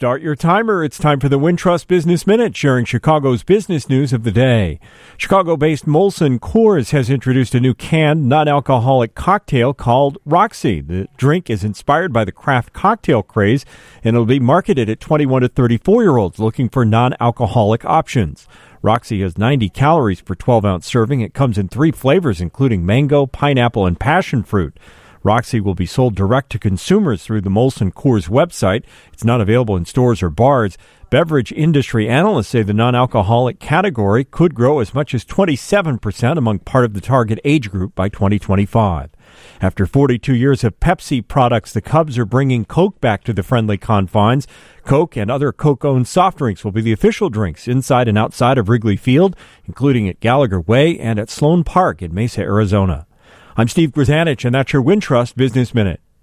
Start your timer. It's time for the Wintrust Business Minute, sharing Chicago's business news of the day. Chicago based Molson Coors has introduced a new canned, non alcoholic cocktail called Roxy. The drink is inspired by the craft cocktail craze and it'll be marketed at 21 to 34 year olds looking for non alcoholic options. Roxy has 90 calories per 12 ounce serving. It comes in three flavors, including mango, pineapple, and passion fruit. Roxy will be sold direct to consumers through the Molson Coors website. It's not available in stores or bars. Beverage industry analysts say the non alcoholic category could grow as much as 27% among part of the target age group by 2025. After 42 years of Pepsi products, the Cubs are bringing Coke back to the friendly confines. Coke and other Coke owned soft drinks will be the official drinks inside and outside of Wrigley Field, including at Gallagher Way and at Sloan Park in Mesa, Arizona. I'm Steve Grzanich, and that's your Wintrust Business Minute.